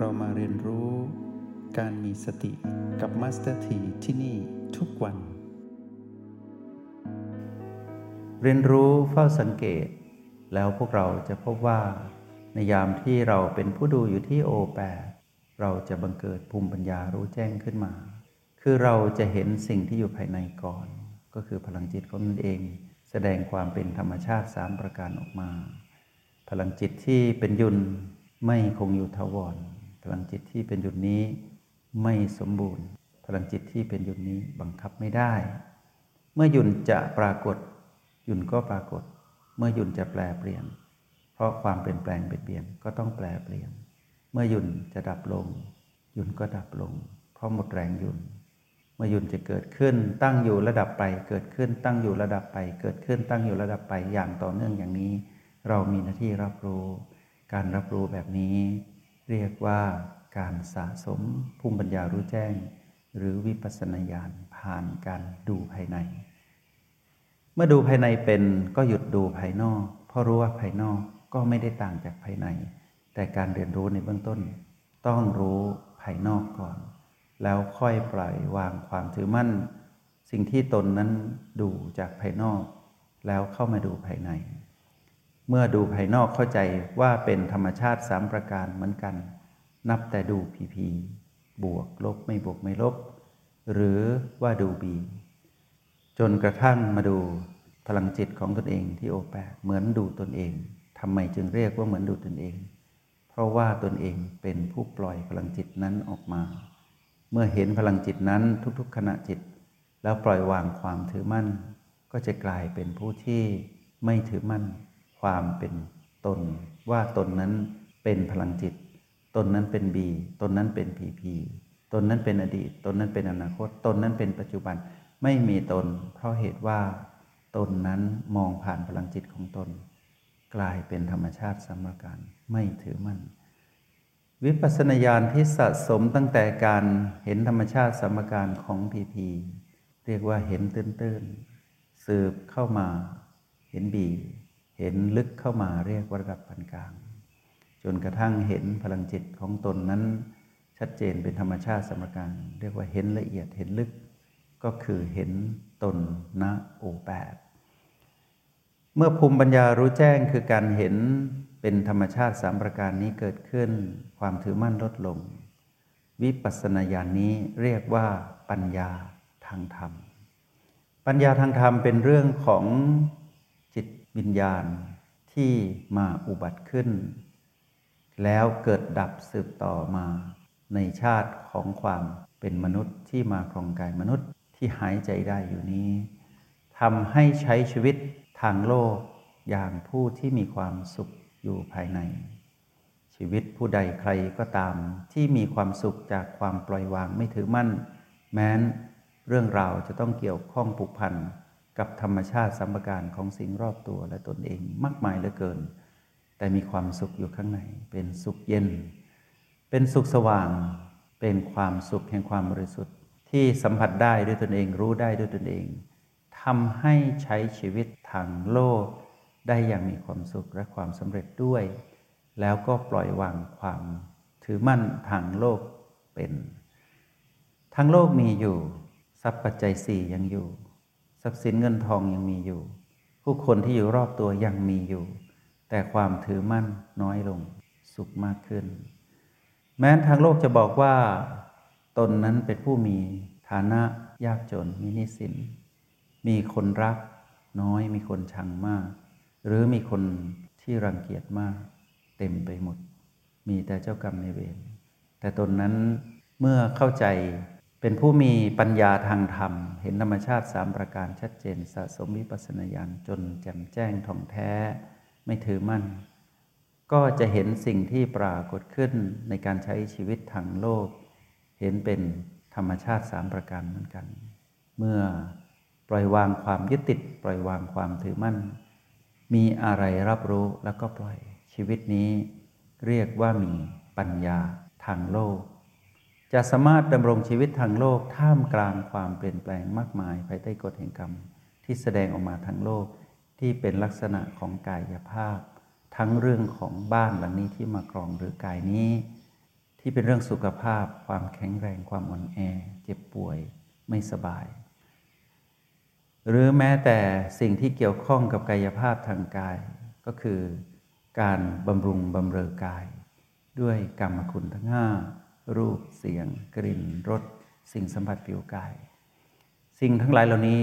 เรามาเรียนรู้การมีสติกับ Master ทีที่นี่ทุกวัน เรียนรู้เฝ้าสังเกต แล้วพวกเราจะพบว่า ในยามที่เราเป็นผู้ดูอยู่ที่โอแปเราจะบังเกิดภูมิปัญญารู้แจ้งขึ้นมา คือเราจะเห็นสิ่งที่อยู่ภายในก่อน ก็คือพลังจิตของตนเอง แสดงความเป็นธรรมชาติสามประการออกมา พลังจิตที่เป็นยุนไม่คงอยู่ทวร พลังจิตที่เป็นยุนนี้ไม่สมบูรณ์ พลังจิตที่เป็นยุนนี้บังคับไม่ได้ เมื่อหยุนจะปรากฏ หยุนก็ปรากฏ เมื่อหยุนจะแปลเปลี่ยน เพราะความเปลี่ยนแปลงเปลี่ยนก็ต้องแปลเปลี่ยน เมื่อหยุนจะดับลง หยุนก็ดับลง เพราะหมดแรงหยุนเมื่อหยุนจะเกิดขึ้นตั้งอยู่ระดับไป เกิดขึ้นตั้งอยู่ระดับไป เกิดขึ้นตั้งอยู่ระดับไปอย่างต่อเนื่องอย่างนี้ เรามีหน้าที่รับรู้ การรับรู้แบบนี้ เรียกว่าการสะสมภูมิปัญญารู้แจ้ง หรือวิปัสสนาญาณผ่านการดูภายใน เมื่อดูภายในเป็นก็หยุดดูภายนอก เพราะรู้ว่าภายนอกก็ไม่ได้ต่างจากภายใน แต่การเรียนรู้ในเบื้องต้น ต้องรู้ภายนอกก่อน แล้วค่อยปล่อยวางความถือมั่น สิ่งที่ตนนั้นดูจากภายนอก แล้วเข้ามาดูภายใน เมื่อดูภายนอกเข้าใจว่าเป็นธรรมชาติสามประการเหมือนกัน นับแต่ดูพีพีบวกลบไม่บวกไม่ลบ หรือว่าดูบี จนกระทั่งมาดูพลังจิตของตนเองที่โอแปดเหมือนดูตนเองทำไมจึงเรียกว่าเหมือนดูตนเอง เพราะว่าตนเองเป็นผู้ปล่อยพลังจิตนั้นออกมา เมื่อเห็นพลังจิตนั้นทุกๆ ขณะจิต แล้วปล่อยวางความถือมั่น ก็จะกลายเป็นผู้ที่ไม่ถือมั่น ความเป็นตน ว่าตนนั้นเป็นพลังจิต ตนนั้นเป็นบีตนนั้นเป็นพีพีตนนั้นเป็นอดีต ตนนั้นเป็นอนาคต ตนนั้นเป็นปัจจุบันไม่มีตน เพราะเหตุว่า ตนนั้นมองผ่านพลังจิตของตน กลายเป็นธรรมชาติสมการไม่ถือมั่นวิปัสสนาญาณที่สะสมตั้งแต่การเห็นธรรมชาติสมการของพีพีเรียกว่าเห็นตื้นๆสืบเข้ามาเห็นบี เห็นลึกเข้ามาเรียกว่าระดับปานกลาง จนกระทั่งเห็นพลังจิตของตนนั้น ชัดเจนเป็นธรรมชาติสมการเรียกว่าเห็นละเอียดเห็นลึก ก็คือเห็นตนณโอแปดเมื่อภูมิปัญญารู้แจ้งคือการเห็นเป็นธรรมชาติสามประการนี้เกิดขึ้น ความถือมั่นลดลง วิปัสสนาญาณนนี้เรียกว่าปัญญาทางธรรม ปัญญาทางธรรมเป็นเรื่องของ วิญญาณที่มาอุบัติขึ้น แล้วเกิดดับสืบต่อมาในชาติของความเป็นมนุษย์ที่มาครองกายมนุษย์ที่หายใจได้อยู่นี้ทำให้ใช้ชีวิตทางโลกอย่างผู้ที่มีความสุขอยู่ภายใน ชีวิตผู้ใดใครก็ตามที่มีความสุขจากความปล่อยวางไม่ถือมั่น แม้นเรื่องราวจะต้องเกี่ยวข้องผูกพัน กับธรรมชาติสัมปการของสิ่งรอบตัวและตนเองมากมายเหลือเกิน แต่มีความสุขอยู่ข้างใน เป็นสุขเย็น เป็นสุขสว่าง เป็นความสุขแห่งความบริสุทธิ์ ที่สัมผัสได้ด้วยตนเองรู้ได้ด้วยตนเองทำให้ใช้ชีวิตทางโลก ได้อย่างมีความสุขและความสำเร็จด้วย แล้วก็ปล่อยวางความถือมั่นทางโลกเป็น ทางโลกมีอยู่ทรัพย์ปัจจัยสี่ยังอยู่ ทรัพย์สินเงินทองยังมีอยู่ ผู้คนที่อยู่รอบตัวยังมีอยู่ แต่ความถือมั่นน้อยลงสุขมากขึ้น แม้ทางโลกจะบอกว่า ตนนั้นเป็นผู้มีฐานะยากจนมีนิสิน มีคนรักน้อยมีคนชังมาก หรือมีคนที่รังเกียจมาก เต็มไปหมด มีแต่เจ้ากรรมในเวรแต่ตนนั้นเมื่อเข้าใจ เป็นผู้มีปัญญาทางธรรม เห็นธรรมชาติสามประการชัดเจนสะสมวิปัสสนาญาณจนแจ่มแจ้งท่องแท้ ไม่ถือมั่น ก็จะเห็นสิ่งที่ปรากฏขึ้นในการใช้ชีวิตทางโลก เห็นเป็นธรรมชาติสามประการเหมือนกัน เมื่อปล่อยวางความยึดติด ปล่อยวางความถือมั่น มีอะไรรับรู้แล้วก็ปล่อยชีวิตนี้ เรียกว่ามีปัญญาทางโลก จะสามารถดำรงชีวิตทางโลกท่ามกลางความเปลี่ยนแปลงมากมาย ภายใต้กฎแห่งกรรม ที่แสดงออกมาทางโลกที่เป็นลักษณะของกายภาพ ทั้งเรื่องของบ้านหลังนี้ที่มาครองหรือกายนี้ ที่เป็นเรื่องสุขภาพ ความแข็งแรงความอ่อนแอ เจ็บป่วยไม่สบาย หรือแม้แต่สิ่งที่เกี่ยวข้องกับกายภาพทางกาย ก็คือ การบำรุงบำเรอกาย ด้วยกรรมคุณทั้งห้า รูปเสียง กลิ่นรสสิ่งสัมผัสผิวกาย สิ่งทั้งหลายเหล่านี้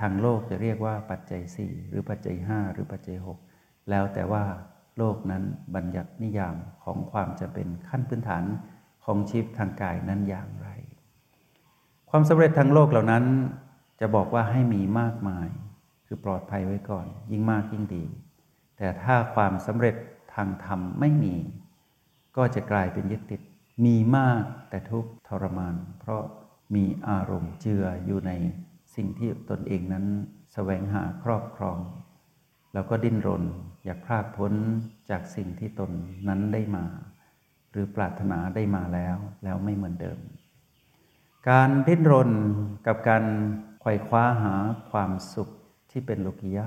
ทางโลกจะเรียกว่าปัจจัย 4 หรือปัจจัย 5 หรือปัจจัย 6 แล้วแต่ว่าโลกนั้นบัญญัตินิยามของความจะเป็นขั้นพื้นฐานของชีวิตทางกายนั้นอย่างไร ความสำเร็จทางโลกเหล่านั้น จะบอกว่าให้มีมากมาย คือปลอดภัยไว้ก่อน ยิ่งมากยิ่งดี แต่ถ้าความสำเร็จทางธรรมไม่มี ก็จะกลายเป็นยึดติด มีมากแต่ทุกทรมาน เพราะมีอารมณ์เจืออยู่ในสิ่งที่ตนเองนั้นสแสวงหาครอบครอง แล้วก็ดิ้นรนอยากพลากพ้นจากสิ่งที่ตนนั้นได้มา หรือปรารถนาได้มาแล้วแล้วไม่เหมือนเดิม การดิ้นรนกับการไขว่คว้าหาความสุขที่เป็นโลกิยะ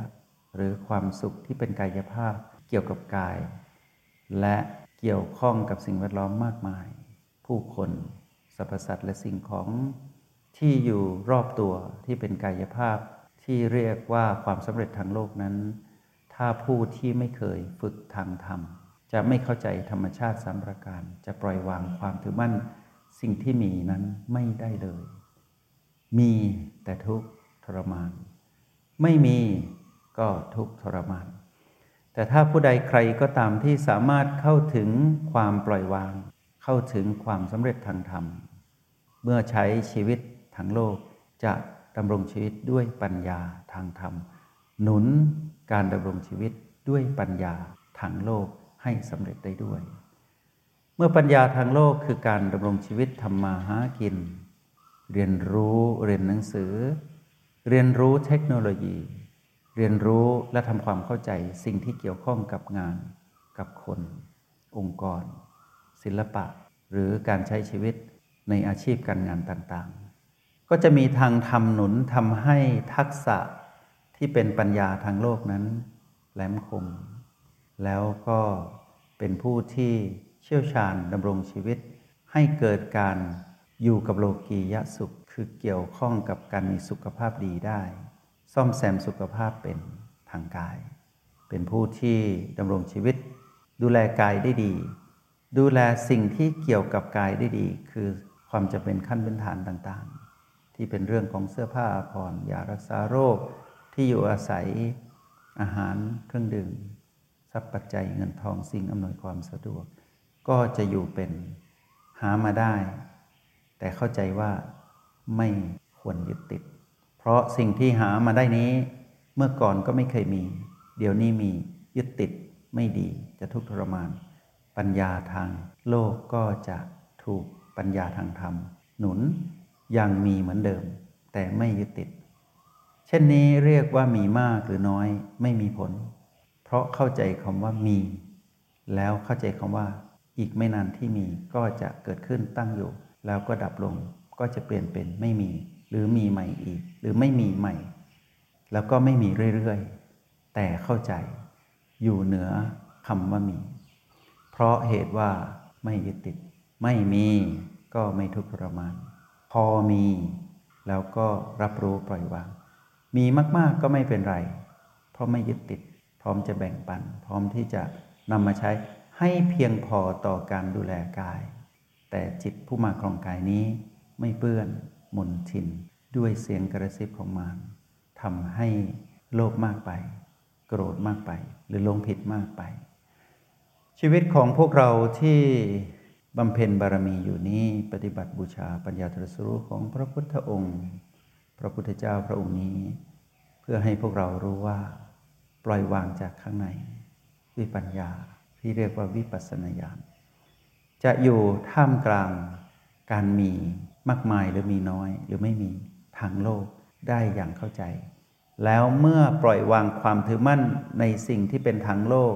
หรือความสุขที่เป็นกายภาพเกี่ยวกับกาย และเกี่ยวข้องกับสิ่งแวดล้อมมากมาย ผู้คนสรรพสัตว์และสิ่งของที่อยู่รอบตัวที่เป็นกายภาพที่เรียกว่าความสำเร็จทางโลกนั้น ถ้าผู้ที่ไม่เคยฝึกทางธรรม จะไม่เข้าใจธรรมชาติสามประการ จะปล่อยวางความถือมั่นสิ่งที่มีนั้นไม่ได้เลย มีแต่ทุกข์ทรมาน ไม่มีก็ทุกข์ทรมาน แต่ถ้าผู้ใดใครก็ตามที่สามารถเข้าถึงความปล่อยวาง เข้าถึงความสำเร็จทางธรรม เมื่อใช้ชีวิตทางโลกจะดำรงชีวิตด้วยปัญญาทางธรรม หนุนการดำรงชีวิตด้วยปัญญาทางโลกให้สำเร็จได้ด้วย เมื่อปัญญาทางโลกคือการดำรงชีวิตทำมาหากิน เรียนรู้เรียนหนังสือ เรียนรู้เทคโนโลยี เรียนรู้และทำความเข้าใจสิ่งที่เกี่ยวข้องกับงาน กับคน องค์กร ศิลปะ หรือการใช้ชีวิตในอาชีพการงานต่างๆ ก็จะมีทางทำหนุนทำให้ทักษะที่เป็นปัญญาทางโลกนั้นแหลมคม แล้วก็เป็นผู้ที่เชี่ยวชาญดำรงชีวิต ให้เกิดการอยู่กับโลกียสุข คือเกี่ยวข้องกับการมีสุขภาพดีได้ ซ่อมแซมสุขภาพเป็นทางกาย เป็นผู้ที่ดำรงชีวิต ดูแลกายได้ดี ดูแลสิ่งที่เกี่ยวกับกายได้ดี คือความจะเป็นขั้นพื้นฐานต่างๆ ที่เป็นเรื่องของเสื้อผ้าผ่อนยารักษาโรค ที่อยู่อาศัยอาหารเครื่องดื่มทรัพย์ปัจจัยเงินทองสิ่งอำนวยความสะดวก ก็จะอยู่เป็นหามาได้ แต่เข้าใจว่าไม่ควรยึดติด เพราะสิ่งที่หามาได้นี้เมื่อก่อนก็ไม่เคยมี เดี๋ยวนี้มียึดติดไม่ดีจะทุกข์ทรมาน ปัญญาทางโลกก็จะถูกปัญญาทางธรรม หนุนยังมีเหมือนเดิม แต่ไม่ยึดติด เช่นนี้เรียกว่ามีมากหรือน้อยไม่มีผล เพราะเข้าใจคำว่ามี แล้วเข้าใจคำว่า อีกไม่นานที่มีก็จะเกิดขึ้นตั้งอยู่ แล้วก็ดับลงก็จะเปลี่ยนเป็นไม่มี หรือมีใหม่อีก หรือไม่มีใหม่ แล้วก็ไม่มีเรื่อยๆแต่เข้าใจอยู่เหนือคำว่ามี เพราะเหตุว่าไม่ยึดติด ไม่มีก็ไม่ทุกข์ทรมาน พอมีแล้วก็รับรู้ปล่อยวาง มีมากๆก็ไม่เป็นไร เพราะไม่ยึดติด พร้อมจะแบ่งปัน พร้อมที่จะนำมาใช้ให้เพียงพอต่อการดูแลกาย แต่จิตผู้มาครองกายนี้ไม่เปื้อนหมุนทินด้วยเสียงกระซิบของมารทำให้โลภมากไป โกรธมากไป หรือลงผิดมากไป ชีวิตของพวกเราที่บำเพ็ญบารมีอยู่นี้ปฏิบัติบูชาปัญญาตรัสรู้ของพระพุทธองค์ พระพุทธเจ้าพระองค์นี้ เพื่อให้พวกเรารู้ว่า ปล่อยวางจากข้างในด้วยปัญญาที่เรียกว่าวิปัสสนาญาณจะอยู่ท่ามกลางการมีมากมายหรือมีน้อยหรือไม่มีทางโลกได้อย่างเข้าใจ แล้วเมื่อปล่อยวางความถือมั่นในสิ่งที่เป็นทางโลก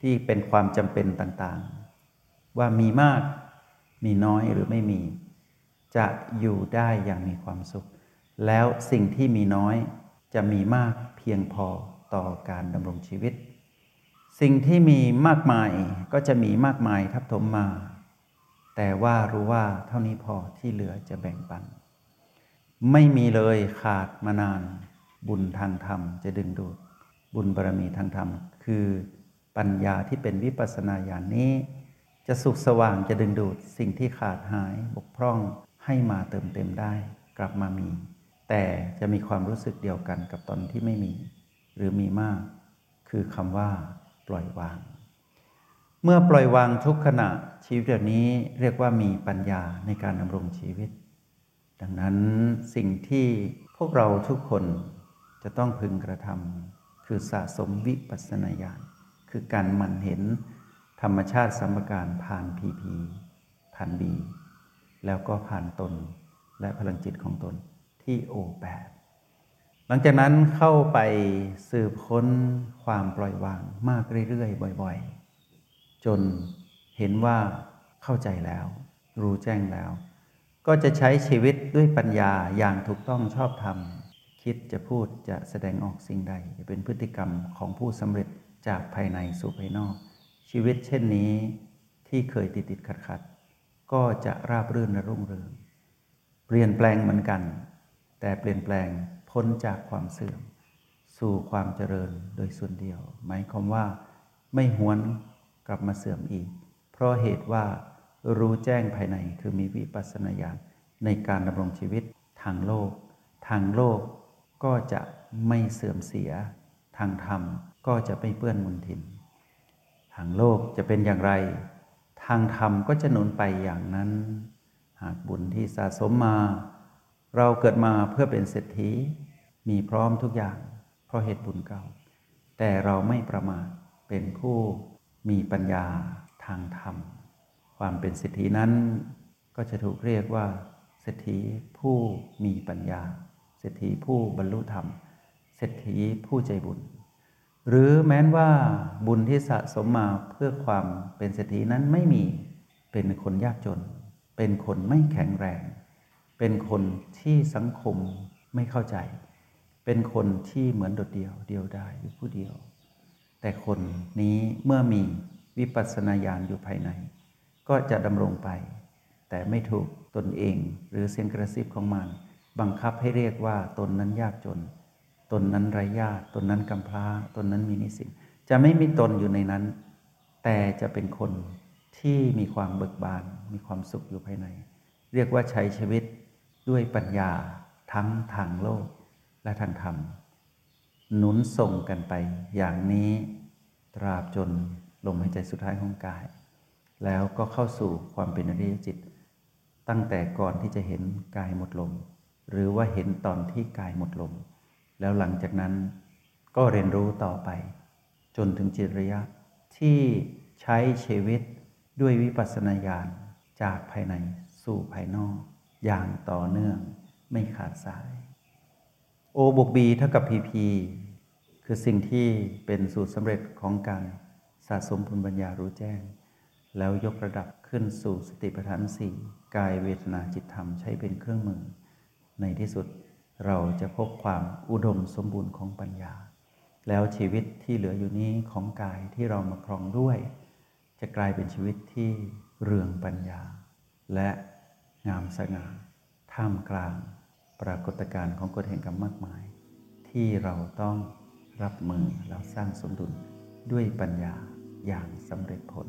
ที่เป็นความจำเป็นต่างๆ ว่ามีมากมีน้อยหรือไม่มี จะอยู่ได้อย่างมีความสุข แล้วสิ่งที่มีน้อยจะมีมากเพียงพอต่อการดำรงชีวิต สิ่งที่มีมากมายก็จะมีมากมายทับถมมา แต่ว่ารู้ว่าเท่านี้พอที่เหลือจะแบ่งปัน ไม่มีเลยขาดมานาน บุญทางธรรมจะดึงดูดบุญบารมีทางธรรม คือ ปัญญาที่เป็นวิปัสสนาญาณนนี้ จะสุขสว่างจะดึงดูดสิ่งที่ขาดหายบกพร่องให้มาเติมเต็มได้ กลับมามี แต่จะมีความรู้สึกเดียวกันกับตอนที่ไม่มี หรือมีมาก คือคำว่า ปล่อยวาง เมื่อปล่อยวางทุกขณะชีวิตแบบนี้เรียกว่ามีปัญญาในการดำรงชีวิต ดังนั้นสิ่งที่พวกเราทุกคนจะต้องพึงกระทำคือสะสมวิปัสสนาญาณ คือการหมั่นเห็นธรรมชาติสัมการผ่านพีพีผ่านบีแล้วก็ผ่านตนและพลังจิตของตนที่โอแปดหลังจากนั้นเข้าไปสืบค้นความปล่อยวางมากเรื่อยๆ บ่อยๆ จนเห็นว่าเข้าใจแล้ว รู้แจ้งแล้ว ก็จะใช้ชีวิตด้วยปัญญาอย่างถูกต้องชอบธรรม คิดจะพูดจะแสดงออกสิ่งใด จะเป็นพฤติกรรมของผู้สำเร็จ จากภายในสู่ภายนอก ชีวิตเช่นนี้ที่เคยติดติดขัดขัดก็จะราบรื่นและรุ่งเรือง เปลี่ยนแปลงเหมือนกัน แต่เปลี่ยนแปลงพ้นจากความเสื่อม สู่ความเจริญโดยส่วนเดียว หมายความว่าไม่หวนกลับมาเสื่อมอีก เพราะเหตุว่ารู้แจ้งภายในคือมีวิปัสสนาญาณในการดำรงชีวิตทางโลก ทางโลกก็จะไม่เสื่อมเสียทางธรรม ก็จะไม่เปื้อนมลทิน ทางโลกจะเป็นอย่างไร ทางธรรมก็จะหนุนไปอย่างนั้น หากบุญที่สะสมมา เราเกิดมาเพื่อเป็นเศรษฐี มีพร้อมทุกอย่าง เพราะเหตุบุญเก่า แต่เราไม่ประมาทเป็นผู้มีปัญญาทางธรรม ความเป็นเศรษฐีนั้น ก็จะถูกเรียกว่าเศรษฐีผู้มีปัญญา เศรษฐีผู้บรรลุธรรม เศรษฐีผู้ใจบุญ หรือแม้นว่าบุญที่สะสมมาเพื่อความเป็นเศรษฐีนั้นไม่มีเป็นคนยากจน เป็นคนไม่แข็งแรง เป็นคนที่สังคมไม่เข้าใจ เป็นคนที่เหมือนโดดเดี่ยวเดียวดายอยู่ผู้เดียว แต่คนนี้เมื่อมีวิปัสสนาญาณอยู่ภายใน ก็จะดำรงไป แต่ไม่ถูกตนเองหรือเสียงกระซิบของมัน บังคับให้เรียกว่าตนนั้นยากจน ตนนั้นไร้ญาติตนนั้นกำพร้าตนนั้นมีนิสิตจะไม่มีตนอยู่ในนั้น แต่จะเป็นคนที่มีความเบิกบาน มีความสุขอยู่ภายใน เรียกว่าใช้ชีวิตด้วยปัญญาทั้งทางโลกและทางธรรม หนุนส่งกันไป อย่างนี้ตราบจนลมหายใจสุดท้ายของกาย แล้วก็เข้าสู่ความเป็นอริยจิต ตั้งแต่ก่อนที่จะเห็นกายหมดลม หรือว่าเห็นตอนที่กายหมดลม แล้วหลังจากนั้นก็เรียนรู้ต่อไป จนถึงจิตระยะ ที่ใช้ชีวิตด้วยวิปัสสนาญาณจากภายในสู่ภายนอก อย่างต่อเนื่องไม่ขาดสายโอบวกบีเท่ากับพีพีคือสิ่งที่เป็นสูตรสำเร็จของการสะสมปุญปัญญารู้แจ้ง แล้วยกระดับขึ้นสู่สติปัฏฐานสี่กายเวทนาจิตธรรมใช้เป็นเครื่องมือ ในที่สุด เราจะพบความอุดมสมบูรณ์ของปัญญา แล้วชีวิตที่เหลืออยู่นี้ของกายที่เรามาครองด้วย จะกลายเป็นชีวิตที่เรืองปัญญา และงามสง่าท่ามกลางปรากฏการณ์ของกฎแห่งกรรมมากมาย ที่เราต้องรับมือแล้วสร้างสมดุลด้วยปัญญาอย่างสำเร็จผล